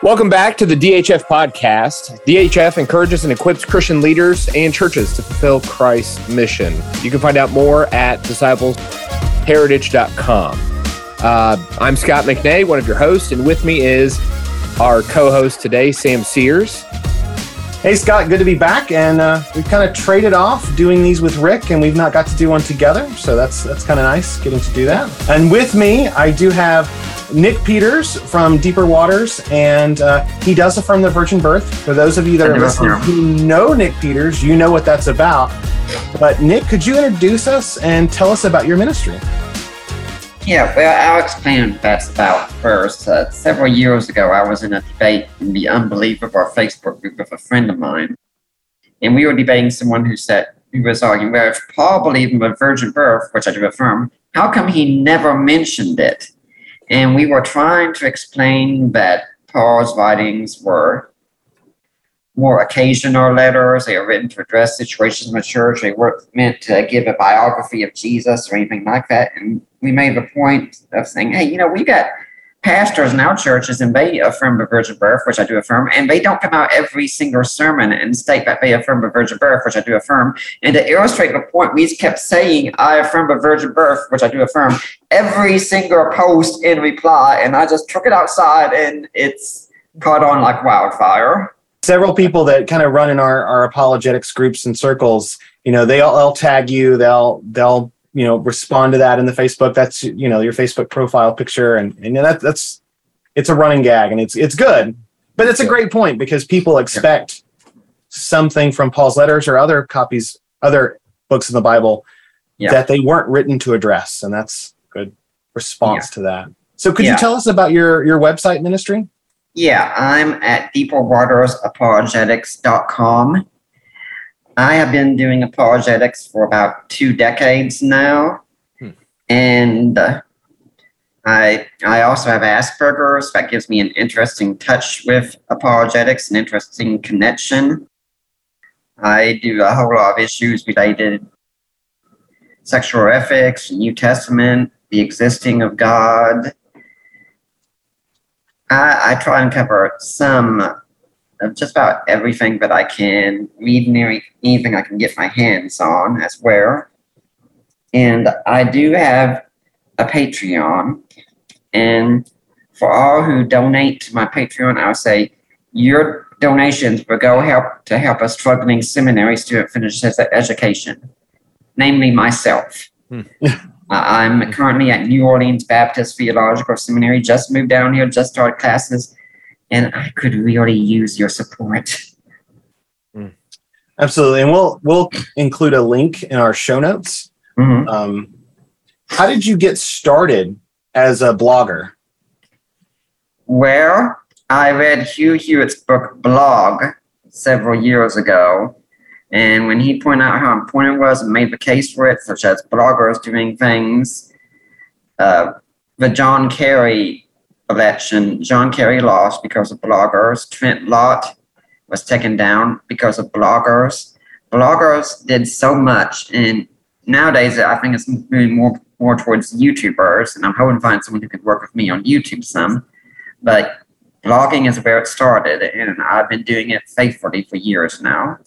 Welcome back to the DHF podcast. DHF encourages and equips Christian leaders and churches to fulfill Christ's mission. You can find out more at disciplesheritage.com. Uh, I'm Scott McNay, one of your hosts, and with me is our co host today, Sam Sears. Hey, Scott, good to be back. And uh, we've kind of traded off doing these with Rick, and we've not got to do one together. So that's that's kind of nice getting to do that. And with me, I do have Nick Peters from Deeper Waters, and uh, he does affirm the virgin birth. For those of you that are listening who know Nick Peters, you know what that's about. But Nick, could you introduce us and tell us about your ministry? Yeah, well, I'll explain what that's about first. Uh, several years ago, I was in a debate in the Unbelievable Facebook group with a friend of mine, and we were debating someone who said he was arguing, well, if Paul believed in the virgin birth, which I do affirm, how come he never mentioned it? And we were trying to explain that Paul's writings were more occasional letters. They were written to address situations in the church. They weren't meant to give a biography of Jesus or anything like that. And we made the point of saying, hey, you know, we got pastors in our churches and they affirm the virgin birth, which I do affirm, and they don't come out every single sermon and state that they affirm the virgin birth, which I do affirm. And to illustrate the point, we just kept saying, I affirm the virgin birth, which I do affirm, every single post in reply. And I just took it outside and it's caught on like wildfire. Several people that kind of run in our, our apologetics groups and circles, you know, they'll, they'll tag you, they'll, they'll you know respond to that in the facebook that's you know your facebook profile picture. And and that that's it's a running gag and it's it's good but it's a great point because people expect something from paul's letters or other copies other books in the bible yeah. that they weren't written to address. And that's good response yeah. to that. So could yeah. you tell us about your your website ministry? Yeah i'm at deeperwatersapologetics.com I have been doing apologetics for about two decades now, hmm. and uh, I I also have Asperger's. That gives me an interesting touch with apologetics, an interesting connection. I do a whole lot of issues related sexual ethics, New Testament, the existing of God. I, I try and cover some just about everything that I can, read nearly anything I can get my hands on as well. And I do have a Patreon. And for all who donate to my Patreon, I would say your donations will go help to help a struggling seminary student finish his education, namely myself. Hmm. I'm currently at New Orleans Baptist Theological Seminary, just moved down here, just started classes and I could really use your support. Mm. Absolutely, and we'll we'll include a link in our show notes. Mm-hmm. Um, how did you get started as a blogger? Well, I read Hugh Hewitt's book Blog several years ago, and when he pointed out how important it was and made the case for it, such as bloggers doing things, uh, the John Kerry election, John Kerry lost because of bloggers. Trent Lott was taken down because of bloggers. Bloggers did so much, and nowadays I think it's moving more more towards YouTubers, and I'm hoping to find someone who could work with me on YouTube some. But blogging is where it started, and I've been doing it faithfully for years now.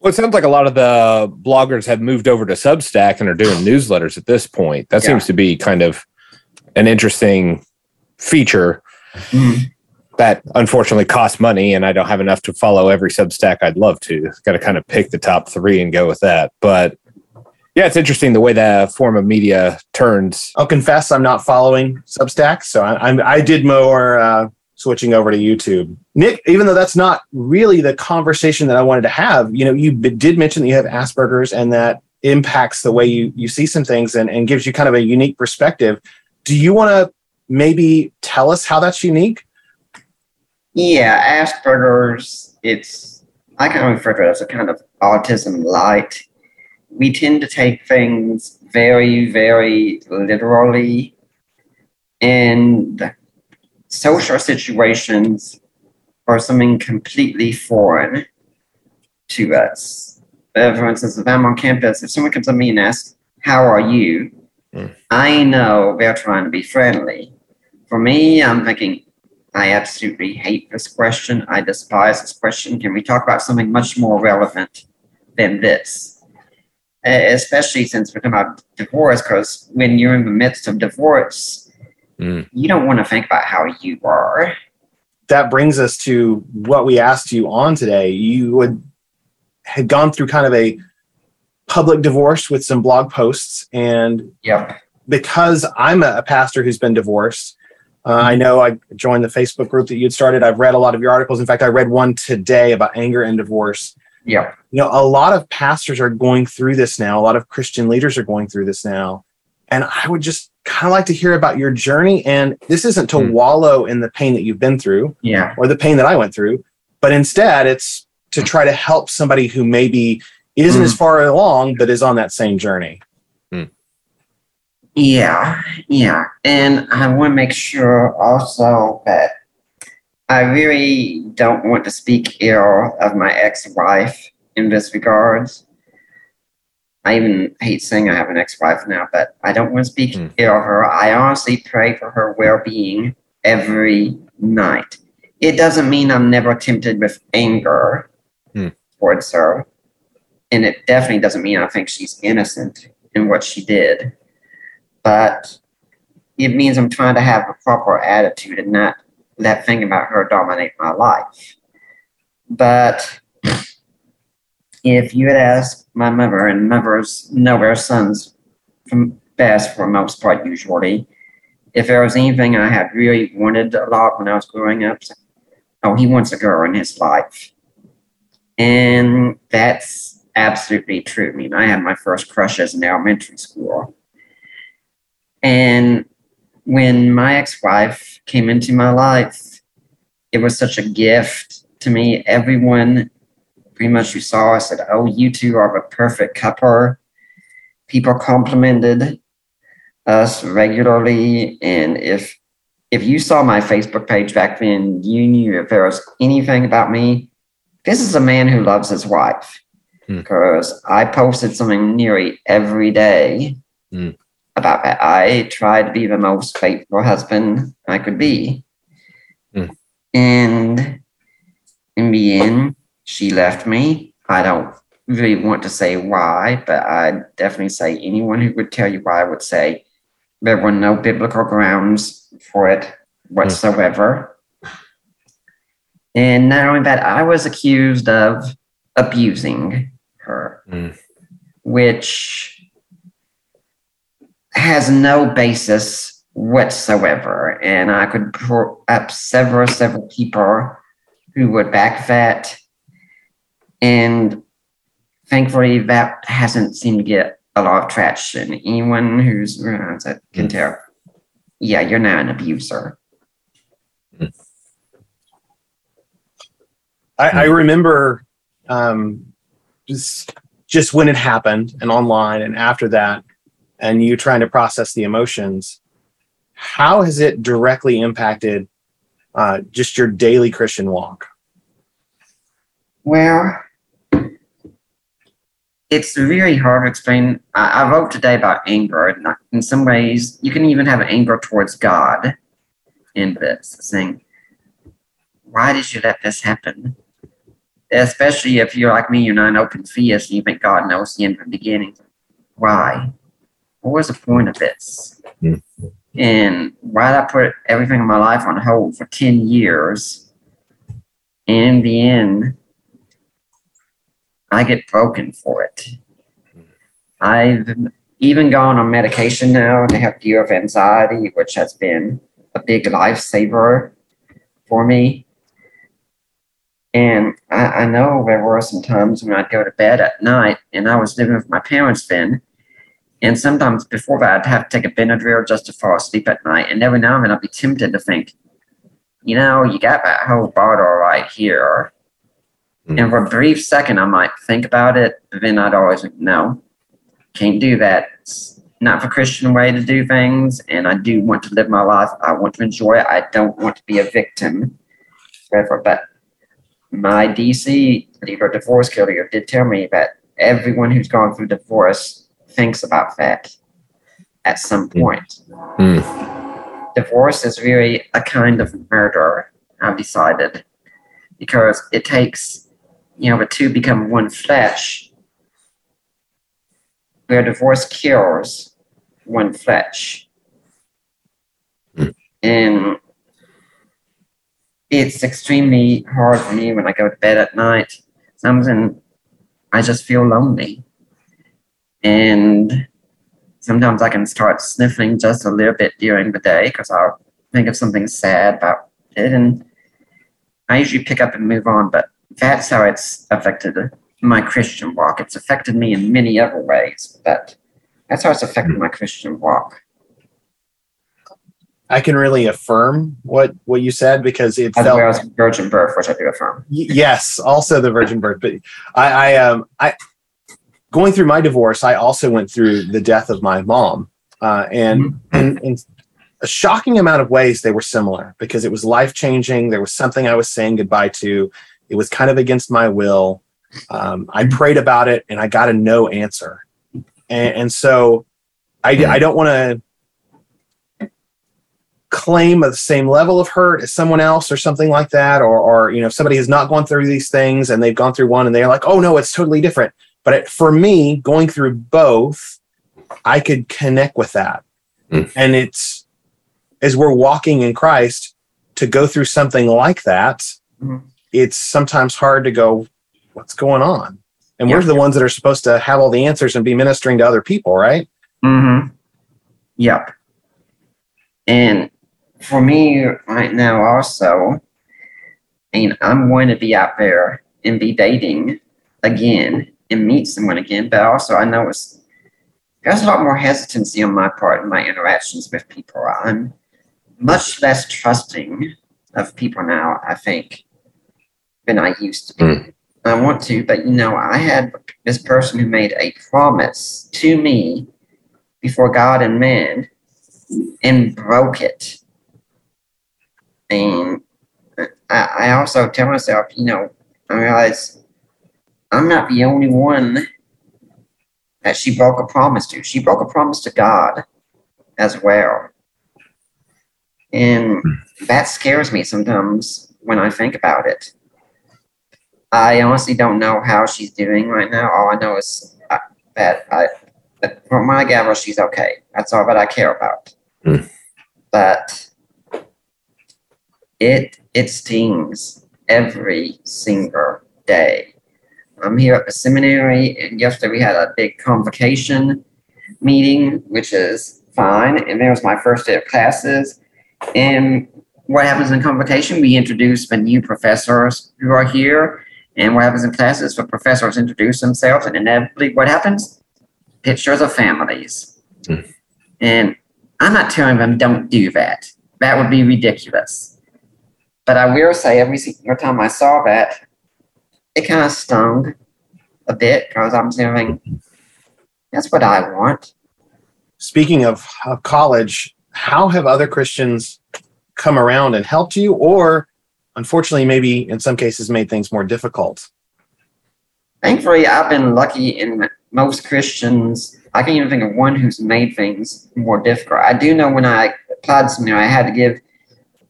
Well, it sounds like a lot of the bloggers have moved over to Substack and are doing newsletters at this point. That yeah. seems to be kind of an interesting feature mm. that unfortunately costs money and I don't have enough to follow every Substack I'd love to. Got to kind of pick the top three and go with that. But yeah, it's interesting the way that form of media turns. I'll confess I'm not following Substack, so I, I'm, I did more uh, switching over to YouTube. Nick, even though that's not really the conversation that I wanted to have, you know, you did mention that you have Asperger's and that impacts the way you you see some things and, and gives you kind of a unique perspective. Do you want to maybe tell us how that's unique? Yeah, Asperger's, it's, I can refer to it as a kind of autism light. We tend to take things very, very literally, and social situations are something completely foreign to us. Uh, for instance, if I'm on campus, if someone comes up to me and asks, How are you? Mm. I know they're trying to be friendly for me, I'm thinking, I absolutely hate this question. I despise this question. Can we talk about something much more relevant than this? Especially since we're talking about divorce, because when you're in the midst of divorce, mm. you don't want to think about how you are. That brings us to what we asked you on today. You would had gone through kind of a public divorce with some blog posts, and yep. because I'm a, a pastor who's been divorced, uh, I know I joined the Facebook group that you'd started. I've read a lot of your articles. In fact, I read one today about anger and divorce. Yeah. You know, a lot of pastors are going through this now. A lot of Christian leaders are going through this now. And I would just kind of like to hear about your journey. And this isn't to mm. wallow in the pain that you've been through yeah. or the pain that I went through, but instead it's to try to help somebody who maybe isn't mm. as far along, but is on that same journey. Yeah, yeah. And I want to make sure also that I really don't want to speak ill of my ex wife in this regards. I even hate saying I have an ex wife now, but I don't want to speak mm. ill of her. I honestly pray for her well being every night. It doesn't mean I'm never tempted with anger mm. towards her. And it definitely doesn't mean I think she's innocent in what she did but it means I'm trying to have a proper attitude and not let thing about her dominate my life. But if you had asked my mother, and mothers know their sons best for the most part usually, if there was anything I had really wanted a lot when I was growing up, oh, he wants a girl in his life. And that's absolutely true. I mean, I had my first crushes in elementary school. And when my ex wife came into my life, it was such a gift to me. Everyone pretty much who saw us said, Oh, you two are a perfect couple. People complimented us regularly. And if if you saw my Facebook page back then, you knew if there was anything about me, this is a man who loves his wife. Because hmm. I posted something nearly every day. Hmm about that. I tried to be the most faithful husband I could be. Mm. And in the end, she left me. I don't really want to say why, but I definitely say anyone who would tell you why would say there were no biblical grounds for it whatsoever. Mm. And not only that, I was accused of abusing her, mm. which has no basis whatsoever. And I could put up several, several people who would back that. And thankfully, that hasn't seemed to get a lot of traction. Anyone who's around it can tell, yeah, you're not an abuser. I, I remember um, just just when it happened and online and after that and you trying to process the emotions, how has it directly impacted uh, just your daily Christian walk? Well, it's really hard to explain. I, I wrote today about anger. and In some ways, you can even have anger towards God in this, saying, Why did you let this happen? Especially if you're like me, you're not an open theist and you think God knows the end from the beginning. Why? What was the point of this? Mm. And why did I put everything in my life on hold for 10 years? And in the end, I get broken for it. I've even gone on medication now to help deal with anxiety, which has been a big lifesaver for me. And I, I know there were some times when I'd go to bed at night and I was living with my parents then, and sometimes before that, I'd have to take a Benadryl just to fall asleep at night. And every now and then, I'd be tempted to think, you know, you got that whole bottle right here. Mm. And for a brief second, I might think about it, but then I'd always think, no, can't do that. It's not the Christian way to do things. And I do want to live my life. I want to enjoy it. I don't want to be a victim forever. But my DC, leader divorce killer, did tell me that everyone who's gone through divorce thinks about that at some point. Mm. Divorce is really a kind of murder I've decided, because it takes, you know, the two become one flesh, where divorce kills one flesh. Hmm. And it's extremely hard for me when I go to bed at night. Sometimes I just feel lonely. And sometimes I can start sniffling just a little bit during the day because I'll think of something sad about it. And I usually pick up and move on, but that's how it's affected my Christian walk. It's affected me in many other ways, but that's how it's affected my Christian walk. I can really affirm what what you said because it As felt well as virgin birth, which I do affirm. Y- yes also the virgin birth but i i um i going through my divorce i also went through the death of my mom uh, and in, in a shocking amount of ways they were similar because it was life changing there was something i was saying goodbye to. It was kind of against my will. Um, i prayed about it and i got a no answer. And, and so i, I don't want to claim the same level of hurt as someone else or something like that or or you know if somebody has not gone through these things and they've gone through one and they're like oh no it's totally different but it, for me going through both i could connect with that Mm. and it's as we're walking in christ to go through something like that Mhm. it's sometimes hard to go what's going on and we're the ones that are supposed to have all the answers and be ministering to other people right Mm-hmm. Yep. And for me right now also, I mean, I'm going to be out there and be dating again and meet someone again, but also I know it's there's a lot more hesitancy on my part in my interactions with people. I'm much less trusting of people now, I think, than I used to be. Hmm. I want to, but you know, I had this person who made a promise to me before God and man and broke it. And I, I also tell myself, you know, I realize I'm not the only one that she broke a promise to. She broke a promise to God as well. And that scares me sometimes when I think about it. I honestly don't know how she's doing right now. All I know is uh, that I, that from my gather, she's okay. That's all that I care about. Hmm. But it it stings every single day. I'm here at the seminary, and yesterday we had a big convocation meeting, which is fine. And there was my first day of classes. And what happens in convocation? We introduce the new professors who are here. And what happens in classes? The professors introduce themselves, and inevitably, what happens? Pictures of families. Hmm. And I'm not telling them don't do that. That would be ridiculous. But I will say, every single time I saw that, it kind of stung a bit because I'm thinking, that's what I want. speaking of, of college, how have other Christians come around and helped you, or unfortunately, maybe in some cases, made things more difficult? Thankfully, I've been lucky in most Christians. I can't even think of one who's made things more difficult. I do know when I applied something, I had to give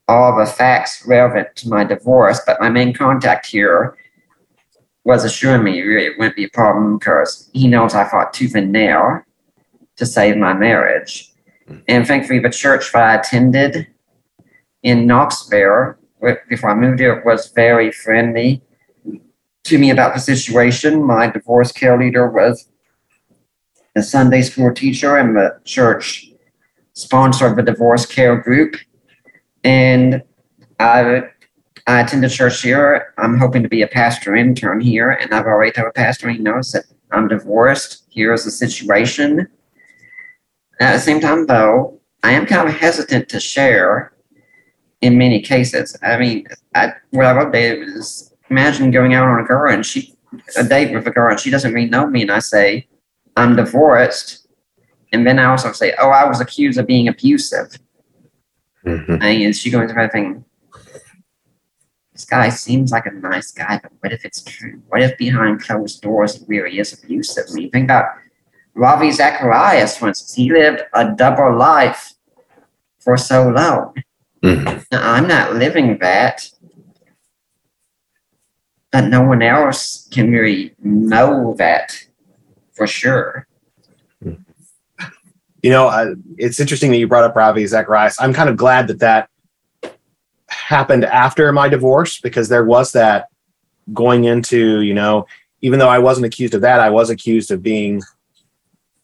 all the facts relevant to my divorce, but my main contact here was assuring me it wouldn't be a problem because he knows I fought tooth and nail to save my marriage. Hmm. And thankfully, the church that I attended in Knoxville before I moved here was very friendly to me about the situation. My divorce care leader was a Sunday school teacher, and the church sponsored the divorce care group. And I, I attended church here. I'm hoping to be a pastor intern here, and I've already told a pastor he knows that I'm divorced. Here's the situation. At the same time, though, I am kind of hesitant to share in many cases. I mean, I, what I wrote there is imagine going out on a girl and she a date with a girl and she doesn't really know me and I say I'm divorced and then I also say oh I was accused of being abusive Mhm. and she goes around thinking this guy seems like a nice guy but what if it's true what if behind closed doors he really is abusive I mean think about Ravi Zacharias for instance he lived a double life for so long Mhm. now, I'm not living that, but no one else can really know that for sure. You know, uh, it's interesting that you brought up Ravi Zacharias. I'm kind of glad that that happened after my divorce because there was that going into, you know, even though I wasn't accused of that, I was accused of being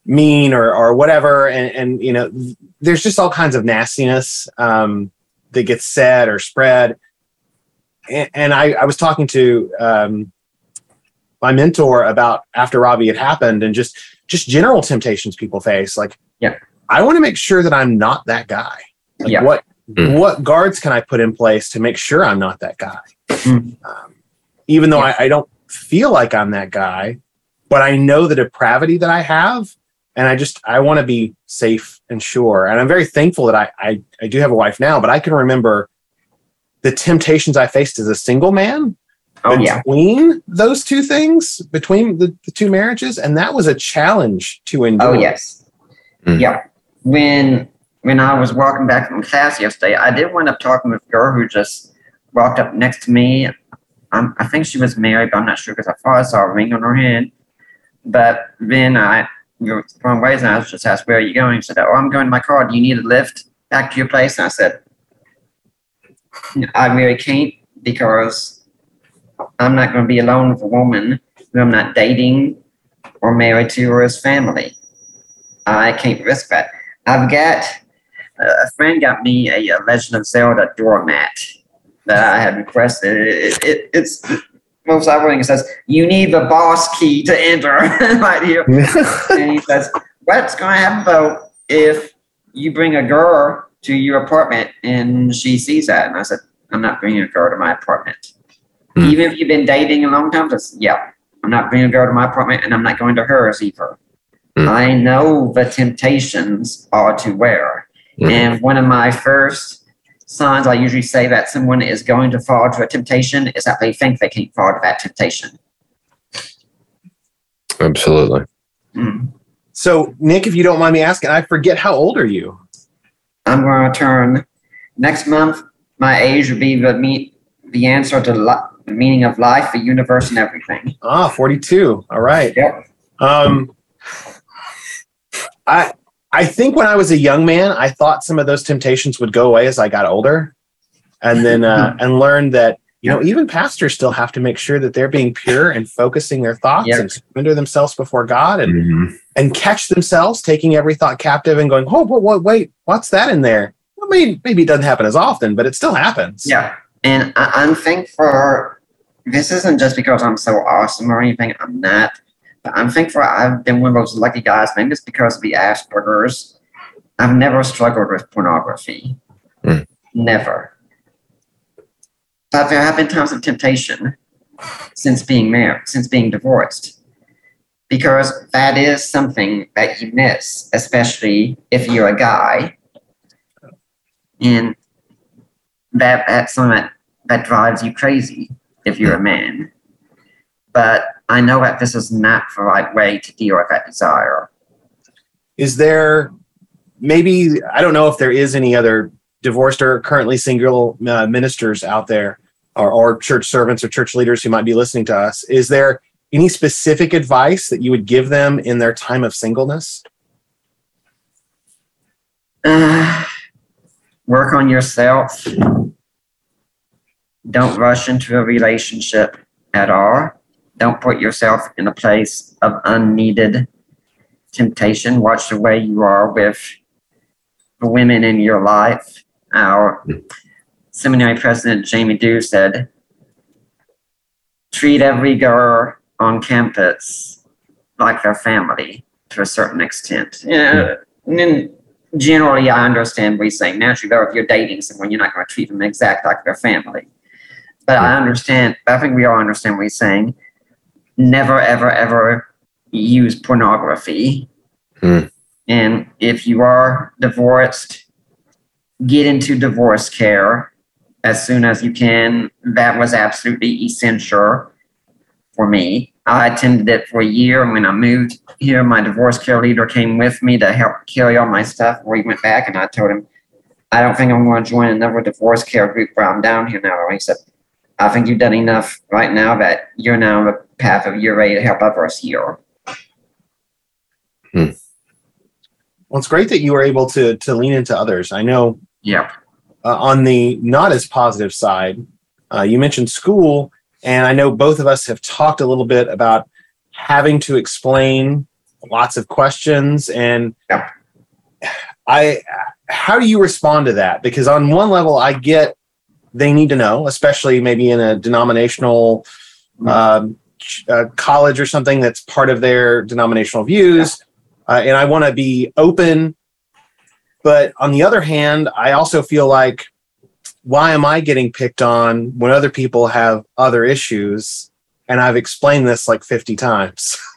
mean or or whatever. And and you know, there's just all kinds of nastiness um, that gets said or spread. And, and I, I was talking to um, my mentor about after Ravi had happened and just just general temptations people face. Like, yeah, I want to make sure that I'm not that guy. Like, Yeah. what Mm. what guards can I put in place to make sure I'm not that guy? Mm. Um, even though Yeah. I, I don't feel like I'm that guy, but I know the depravity that I have, and I just I want to be safe and sure. And I'm very thankful that I, I I do have a wife now, but I can remember the temptations I faced as a single man Oh yeah. between those two things, between the, the two marriages, and that was a challenge to endure. Oh yes. Mm. Yeah. When when I was walking back from class yesterday, I did wind up talking with a girl who just walked up next to me. Um, I think she was married, but I'm not sure because I thought I saw a ring on her hand. But then I we were going ways, and I was just asked, "Where are you going?" She said, "Oh, I'm going to my car. Do you need a lift back to your place?" And I said, "I really can't because I'm not going to be alone with a woman who I'm not dating or married to or his family. I can't risk that. I've got a friend got me a, a Legend of Zelda doormat that I had requested. It, it, it's most ironic. It says you need the boss key to enter right here, and he says, "What's going to happen though if you bring a girl to your apartment and she sees that?" And I said, "I'm not bringing a girl to my apartment." Hmm. Even if you've been dating a long time, just yeah, I'm not bringing a girl to my apartment, and I'm not going to hers either. Hmm. I know the temptations are to wear. Mhm. And one of my first signs I usually say that someone is going to fall to a temptation is that they think they can't fall to that temptation. Absolutely. Mm. So, Nick, if you don't mind me asking, I forget how old are you? I'm going to turn next month. My age will be the meet the answer to li- the meaning of life, the universe, and everything. Ah, 42. All right. Yep. Um, I I think when I was a young man, I thought some of those temptations would go away as I got older, and then uh, and learned that you know even pastors still have to make sure that they're being pure and focusing their thoughts Yeah. and surrender themselves before God and Mhm. and catch themselves taking every thought captive and going, oh, wait, wait, wait what's that in there? Well, maybe maybe it doesn't happen as often, but it still happens. Yeah. And I, I'm thankful. For this isn't just because I'm so awesome or anything. I'm not. But I'm thankful I've been one of those lucky guys. Maybe it's because of the Asperger's. I've never struggled with pornography. Hmm. Never. But there have been times of temptation since being married, since being divorced. Because that is something that you miss, especially if you're a guy. And that that's something that, that drives you crazy if you're a man. But I know that this is not the right way to deal with that desire. is there maybe i don't know if there is any other divorced or currently single uh, ministers out there or, or church servants or church leaders who might be listening to us is there any specific advice that you would give them in their time of singleness Uh, work on yourself. Don't rush into a relationship at all. Don't put yourself in a place of unneeded temptation. Watch the way you are with the women in your life. Our seminary president, Jamie Dew, said, treat every girl on campus like their family to a certain extent. Yeah, and then generally I understand what he's saying. Naturally, though, if you're dating someone, you're not going to treat them exactly like their family. But I understand, I think we all understand what he's saying. Never, ever, ever use pornography. Hmm. And if you are divorced, get into divorce care as soon as you can. That was absolutely essential for me. I attended it for a year. And when I moved here, my divorce care leader came with me to help carry all my stuff he went back. And I told him, I don't think I'm going to join another divorce care group where I'm down here now. And he said, I think you've done enough right now that you're now path of you're ready to help others here. Hmm. Well, it's great that you were able to to lean into others. I know. Yeah. Uh, on the not as positive side, uh, you mentioned school, and I know both of us have talked a little bit about having to explain lots of questions and yeah. I how do you respond to that? Because on one level, I get they need to know, especially maybe in a denominational um, uh, college or something that's part of their denominational views, yeah. uh, and I want to be open. But on the other hand, I also feel like why am I getting picked on when other people have other issues? And I've explained this like 50 times.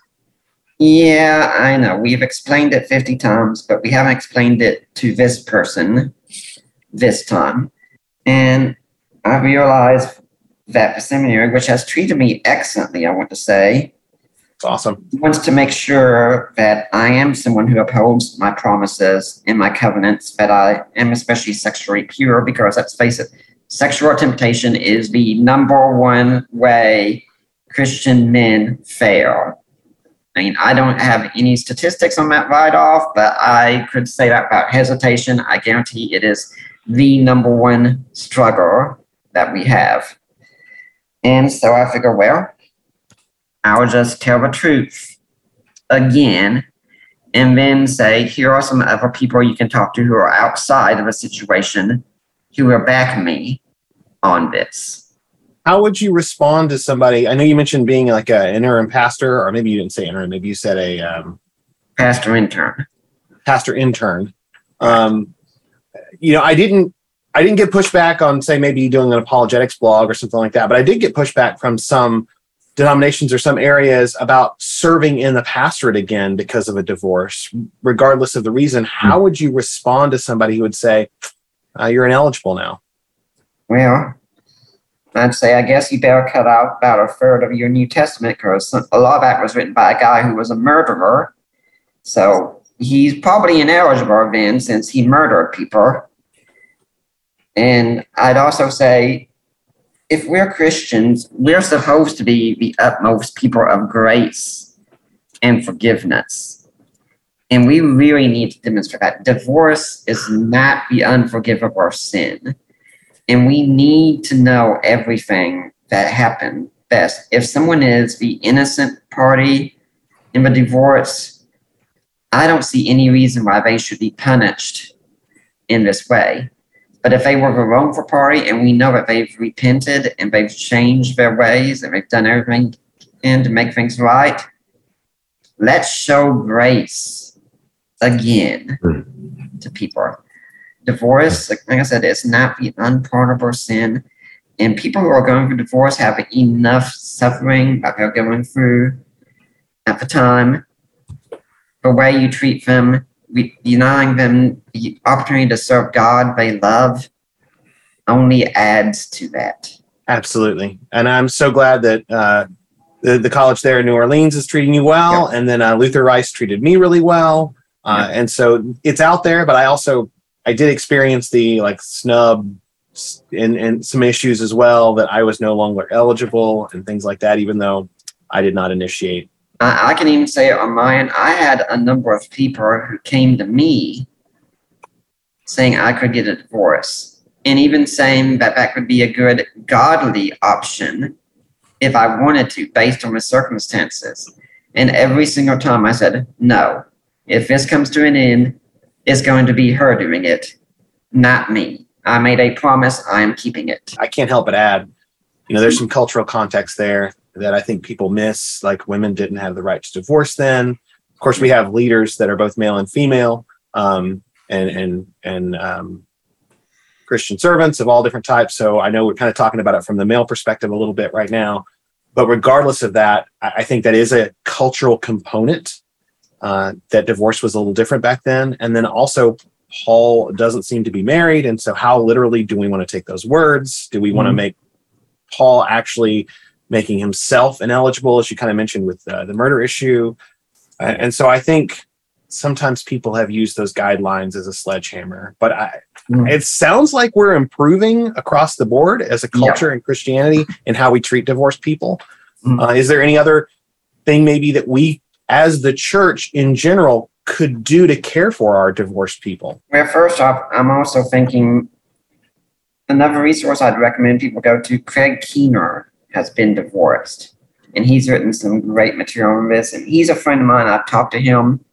Yeah, I know. We've explained it 50 times, but we haven't explained it to this person this time. And I realized that seminary, which has treated me excellently, I want to say, it's awesome. Wants to make sure that I am someone who upholds my promises and my covenants, that I am especially sexually pure, because let's face it, sexual temptation is the number one way Christian men fail. I mean, I don't have any statistics on that right off, but I could say that about hesitation. I guarantee it is the number one struggle that we have. And so I figure, well, I'll just tell the truth again and then say, here are some other people you can talk to who are outside of a situation who will back me on this. How would you respond to somebody? I know you mentioned being like an interim pastor, or maybe you didn't say interim, maybe you said a um, pastor intern. Pastor intern. Um, you know, I didn't I didn't get pushback on say maybe doing an apologetics blog or something like that, but I did get pushback from some denominations or some areas about serving in the pastorate again because of a divorce, regardless of the reason. How would you respond to somebody who would say, uh, "You're ineligible now"? Well, I'd say I guess you better cut out about a third of your New Testament because a lot of that was written by a guy who was a murderer. So he's probably ineligible then since he murdered people. And I'd also say if we're Christians, we're supposed to be the utmost people of grace and forgiveness. And we really need to demonstrate that divorce is not the unforgivable sin. And we need to know everything that happened best. If someone is the innocent party in the divorce, I don't see any reason why they should be punished in this way. But if they were the wrongful party and we know that they've repented and they've changed their ways and they've done everything in to make things right, let's show grace again mm. to people. Divorce, like, like I said, is not the unpardonable sin. And people who are going through divorce have enough suffering that they're going through at the time. The way you treat them denying them the opportunity to serve God they love only adds to that. Absolutely. And I'm so glad that uh, the, the college there in New Orleans is treating you well. Yep. And then uh, Luther Rice treated me really well. Uh, yep. And so it's out there, but I also, I did experience the like snub and, and some issues as well that I was no longer eligible and things like that, even though I did not initiate I, I can even say on mine, I had a number of people who came to me saying I could get a divorce, and even saying that that could be a good godly option if I wanted to, based on the circumstances. And every single time I said, no, if this comes to an end, it's going to be her doing it, not me. I made a promise, I am keeping it. I can't help but add, you know, there's some cultural context there that I think people miss. Like women didn't have the right to divorce then. Of course, we have leaders that are both male and female, um, and and and um, Christian servants of all different types. So I know we're kind of talking about it from the male perspective a little bit right now. But regardless of that, I think that is a cultural component. Uh, that divorce was a little different back then, and then also Paul doesn't seem to be married, and so how literally do we want to take those words? Do we mm-hmm. want to make Paul actually making himself ineligible, as you kind of mentioned with uh, the murder issue. Uh, and so I think sometimes people have used those guidelines as a sledgehammer. But I, Mm. it sounds like we're improving across the board as a culture in Christianity and how we treat divorced people. Mm. Uh, is there any other thing maybe that we, as the church in general, could do to care for our divorced people? Well, first off, I'm also thinking another resource I'd recommend people go to. Craig Keener has been divorced, and he's written some great material on this. And he's a friend of mine. I've talked to him.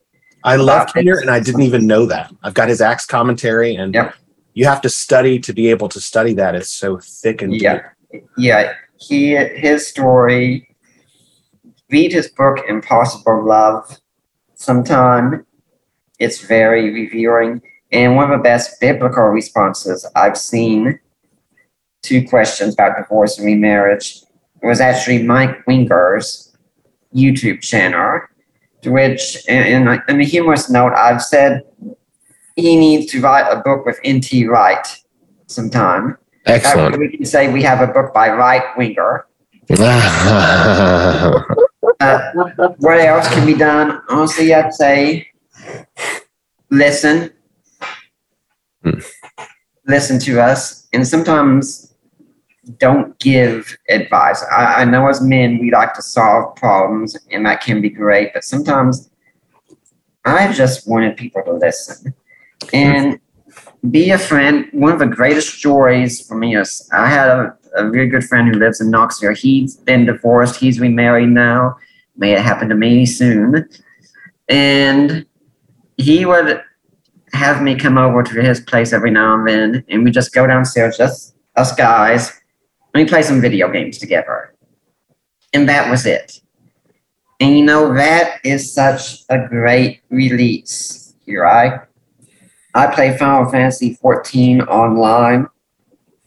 I love Wow. Keener, and I didn't even know that. I've got his Acts commentary, and Yep. you have to study to be able to study that. It's so thick and deep. Yeah, yeah. He his story. Read his book Impossible Love sometime. It's very revealing and one of the best biblical responses I've seen to questions about divorce and remarriage was actually Mike Winger's YouTube channel, to which, in, in, in a humorous note, I've said he needs to write a book with N.T. Wright sometime. Excellent. we can say we have a book by Right Winger. Uh, what else can be done? Honestly, I'd say listen. Hmm. Listen to us. And sometimes don't give advice. I, I know as men, we like to solve problems, and that can be great, but sometimes I just wanted people to listen. And be a friend. One of the greatest joys for me is I had a, a really good friend who lives in Knoxville. He's been divorced. He's remarried now. May it happen to me soon. And he would have me come over to his place every now and then, and we just go downstairs, just us guys, and me play some video games together. And that was it. And you know, that is such a great release. Here, I I play Final Fantasy 14 online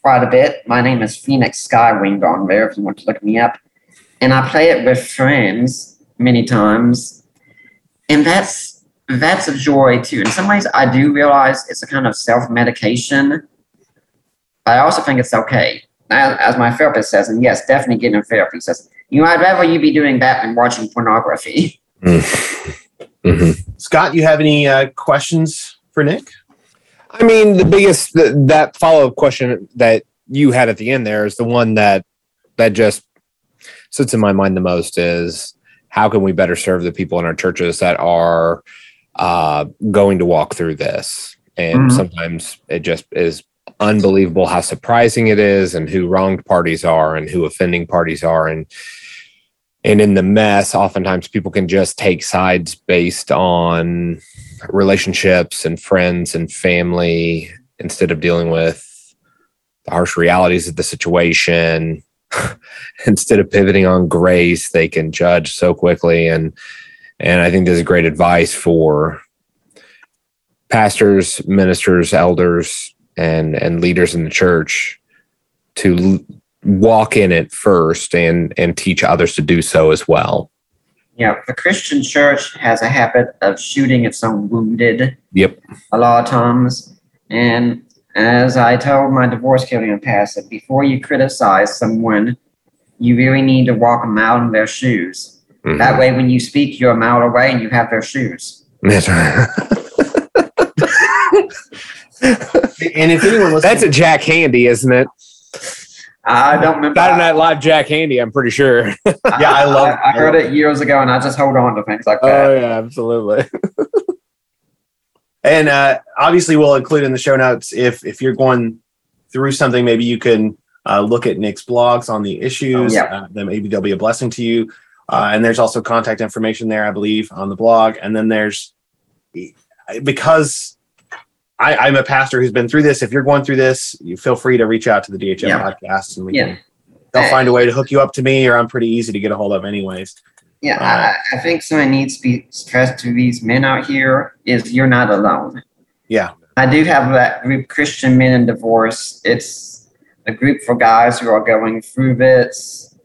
quite a bit. My name is Phoenix Skywing on there if you want to look me up. And I play it with friends many times. And that's that's a joy too. In some ways I do realize it's a kind of self-medication. But I also think it's okay. As, as my therapist says, and yes, definitely getting therapy says, you know, I'd rather you be doing that than watching pornography. Mhm. Scott, you have any uh, questions for Nick? I mean, the biggest th- that follow up question that you had at the end there is the one that that just sits in my mind the most is how can we better serve the people in our churches that are uh, going to walk through this? And Mhm. sometimes it just is unbelievable how surprising it is, and who wronged parties are, and who offending parties are, and and in the mess, oftentimes people can just take sides based on relationships and friends and family instead of dealing with the harsh realities of the situation. instead of pivoting on grace, they can judge so quickly. And and I think this is great advice for pastors, ministers, elders, and and leaders in the church to l- walk in it first and and teach others to do so as well. Yeah, the Christian church has a habit of shooting its own wounded Yep. a lot of times. And as I told my divorce counselor pastor, before you criticize someone, you really need to walk them out in their shoes. Mhm. That way, when you speak, you're a mile away and you have their shoes. That's right. And if anyone listens, That's a Jack Handey, isn't it? I don't remember. Saturday Night Live Jack Handey, I'm pretty sure. Yeah, I love- I, heard it years ago, and I just hold on to things like that. Oh yeah, absolutely. and uh, obviously we'll include in the show notes if if you're going through something, maybe you can uh, look at Nick's blogs on the issues. Oh, yeah. uh, then maybe they'll be a blessing to you. Uh, and there's also contact information there, I believe, on the blog. And then there's because I, I'm a pastor who's been through this. If you're going through this, you feel free to reach out to the DHF Yeah. podcast, and we Yeah. can. They'll find a way to hook you up to me, or I'm pretty easy to get a hold of, anyways. Yeah, Uh, I, I think something needs to be stressed to these men out here is you're not alone. Yeah. I do have that group, Christian Men in Divorce. It's a group for guys who are going through this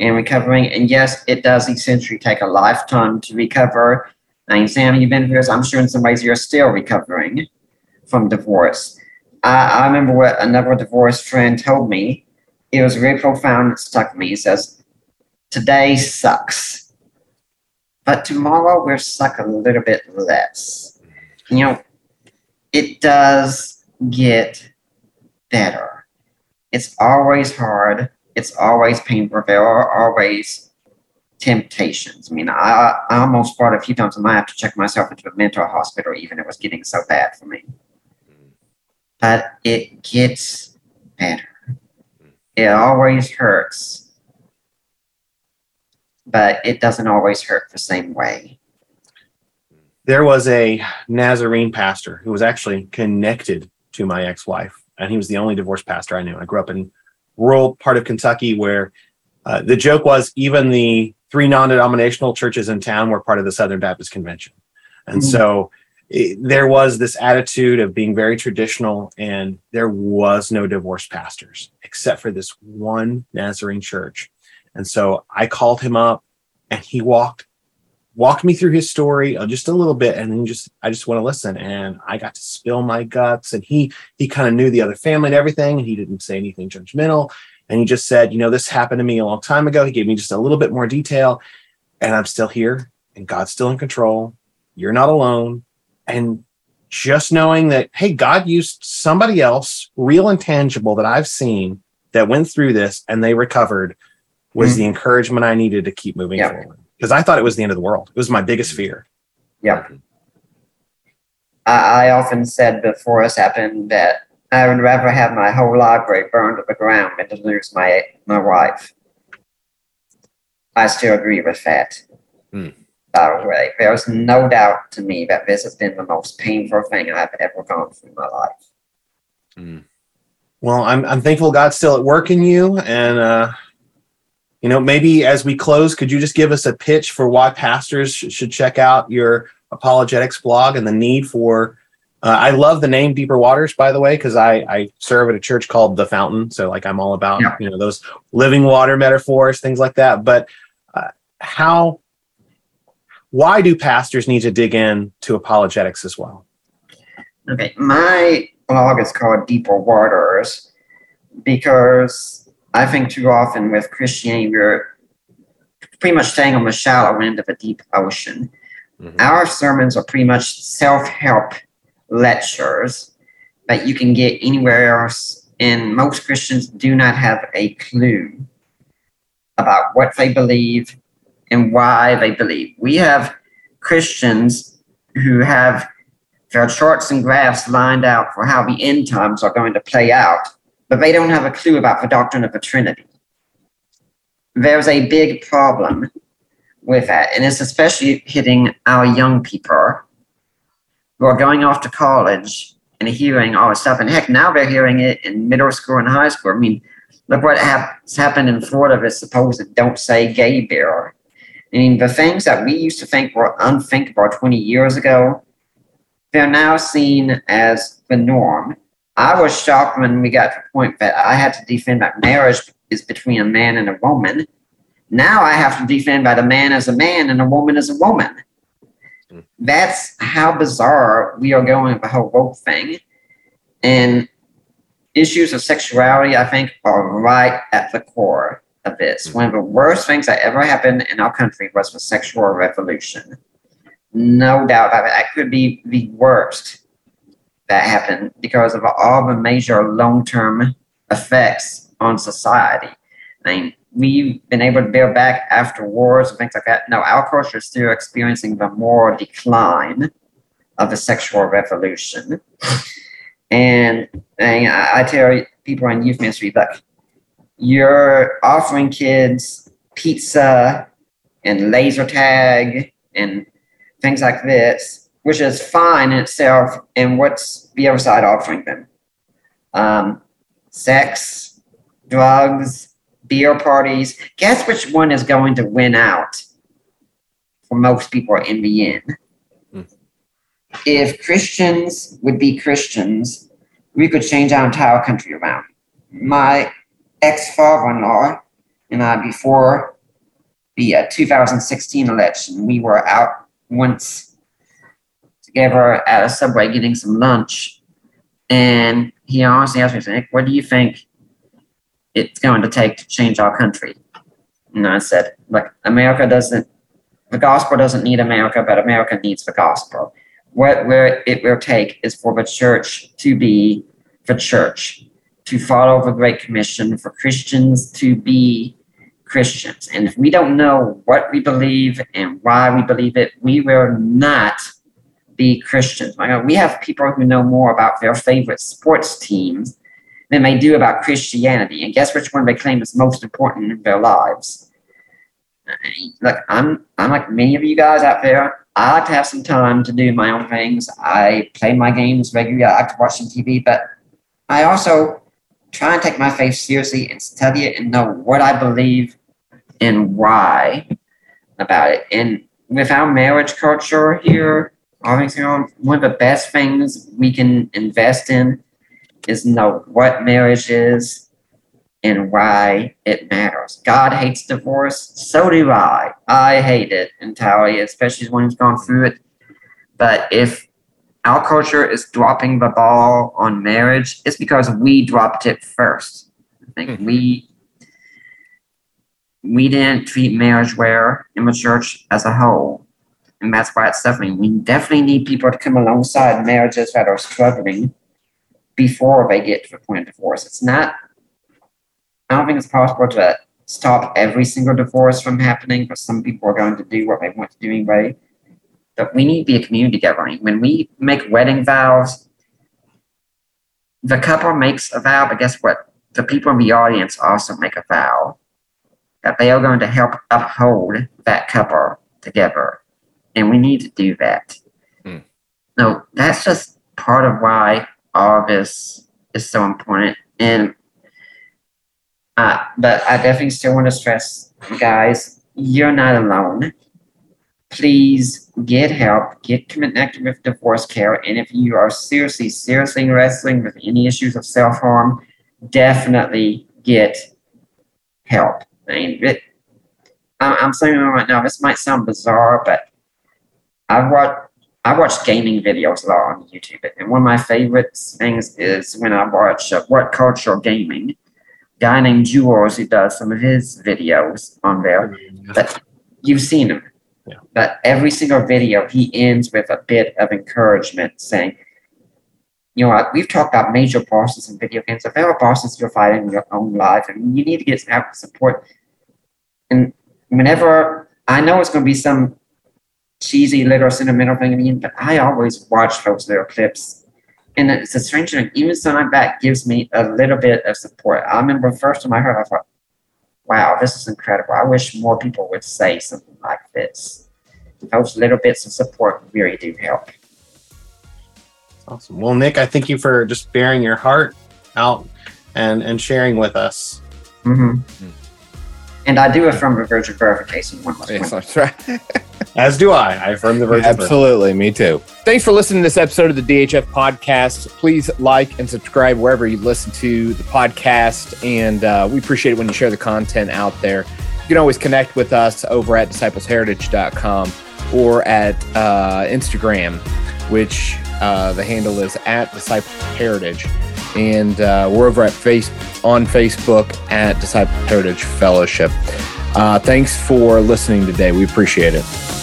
and recovering. And yes, it does essentially take a lifetime to recover. I mean, Sam, you've been through this. I'm sure in some ways you're still recovering from divorce. I, I remember what another divorced friend told me. It was very profound. It stuck with me. He says, Today sucks. but tomorrow we're suck a little bit less. You know, it does get better. It's always hard. It's always painful. There are always temptations. I mean, I, I almost fought a few times I might have to check myself into a mental hospital, even it was getting so bad for me. But it gets better. It always hurts, but it doesn't always hurt the same way. There was a Nazarene pastor who was actually connected to my ex-wife, and he was the only divorced pastor I knew. I grew up in rural part of Kentucky where uh, the joke was even the three non-denominational churches in town were part of the Southern Baptist Convention, and mm-hmm. so there was this attitude of being very traditional, and there was no divorced pastors except for this one Nazarene church. And so I called him up, and he walked walked me through his story uh, just a little bit and then just i just want to listen and i got to spill my guts and he he kind of knew the other family and everything and he didn't say anything judgmental and he just said you know this happened to me a long time ago. He gave me just a little bit more detail and i'm still here and god's still in control. You're not alone and just knowing that hey god used somebody else real and tangible that i've seen that went through this and they recovered was mm-hmm. the encouragement i needed to keep moving yep. forward. Because i thought it was the end of the world. It was my biggest fear. Yeah. I, I often said before this happened that i would rather have my whole library burned to the ground than to lose my my wife. I still agree with that. Mm that way. There's no doubt to me that this has been the most painful thing I've ever gone through in my life. Mm. Well, I'm I'm thankful God's still at work in you, and uh, you know maybe as we close, could you just give us a pitch for why pastors sh- should check out your apologetics blog and the need for uh, I love the name Deeper Waters, by the way, because I, I serve at a church called The Fountain. So, like, I'm all about yeah. you know those living water metaphors, things like that. But uh, how why do pastors need to dig in to apologetics as well? Okay, my blog is called Deeper Waters because I think too often with Christianity we're pretty much staying on the shallow end of a deep ocean. Mm-hmm. Our sermons are pretty much self-help lectures that you can get anywhere else, and most Christians do not have a clue about what they believe and why they believe. We have Christians who have their charts and graphs lined out for how the end times are going to play out, but they don't have a clue about the doctrine of the Trinity. There's a big problem with that, and it's especially hitting our young people who are going off to college and hearing all this stuff. And heck, now they're hearing it in middle school and high school. I mean, look what has happened in Florida with supposed don't say gay bill I mean, the things that we used to think were unthinkable 20 years ago, they're now seen as the norm. I was shocked when we got to the point that I had to defend that marriage is between a man and a woman. Now I have to defend that a man is a man and a woman is a woman. That's how bizarre we are going with the whole woke thing. And issues of sexuality, I think, are right at the core of this. Mm-hmm. One of the worst things that ever happened in our country was the sexual revolution. No doubt about it. That could be the worst that happened because of all the major long term effects on society. I mean, we've been able to build back after wars and things like that. No, our culture is still experiencing the moral decline of the sexual revolution. And, and I, I tell people in youth ministry, like, you're offering kids pizza and laser tag and things like this, which is fine in itself. And what's the other side offering them? Um, sex, drugs, beer parties. Guess which one is going to win out for most people in the end? Hmm. If Christians would be Christians, we could change our entire country around. My ex-father-in-law and I before the uh, 2016 election. We were out once together at a subway getting some lunch, and he honestly asked me, "Nick, what do you think it's going to take to change our country?" And I said, "Look, America doesn't the gospel doesn't need America, but America needs the gospel. What where it will take is for the church to be the church, to follow the Great Commission, for Christians to be Christians. And if we don't know what we believe and why we believe it, we will not be Christians. We have people who know more about their favorite sports teams than they do about Christianity. And guess which one they claim is most important in their lives? Look, I'm I'm like many of you guys out there. I like to have some time to do my own things. I play my games regularly. I like to watch some TV, but I also try and take my faith seriously and study it and know what I believe and why about it. And with our marriage culture here, obviously, um, one of the best things we can invest in is know what marriage is and why it matters. God hates divorce. So do I. I hate it entirely, especially when who's gone through it. But if our culture is dropping the ball on marriage, it's because we dropped it first. I think mm-hmm. we we didn't treat marriage well in the church as a whole. And that's why it's suffering. We definitely need people to come alongside marriages that are struggling before they get to the point of divorce. It's not, I don't think it's possible to stop every single divorce from happening, but some people are going to do what they want to do anyway. But we need to be a community gathering. When we make wedding vows, the couple makes a vow, but guess what? The people in the audience also make a vow that they are going to help uphold that couple together. And we need to do that. Mm. No, that's just part of why all of this is so important. And uh, but I definitely still want to stress, guys, you're not alone. Please get help, get connected with divorce care. And if you are seriously, seriously wrestling with any issues of self harm, definitely get help. I mean, it, I'm saying right now, this might sound bizarre, but I've watched I watch gaming videos a lot on YouTube, and one of my favorite things is when I watch uh, What Culture Gaming. Guy named Jules who does some of his videos on there. But you've seen him. But every single video, he ends with a bit of encouragement, saying, "You know, we've talked about major bosses in video games. If there are bosses you're fighting in your own life, and you need to get some support." And whenever I know it's going to be some cheesy little sentimental thing in but I always watch those little clips. And it's a strange thing. Even something like that gives me a little bit of support. I remember first time I heard, I thought, wow, this is incredible. I wish more people would say something like this. Those little bits of support really do help. Awesome. Well, Nick, I thank you for just bearing your heart out and and sharing with us. Mm-hmm. Mm-hmm. And I do affirm the virgin verification one yes, that's right. As do I. I affirm the virgin Absolutely, me too. Thanks for listening to this episode of the DHF podcast. Please like and subscribe wherever you listen to the podcast. And uh, we appreciate it when you share the content out there. You can always connect with us over at disciplesheritage.com or at uh, Instagram, which uh, the handle is at Disciple Heritage and uh, we're over at face on Facebook at Disciple Heritage Fellowship. Uh, thanks for listening today. We appreciate it.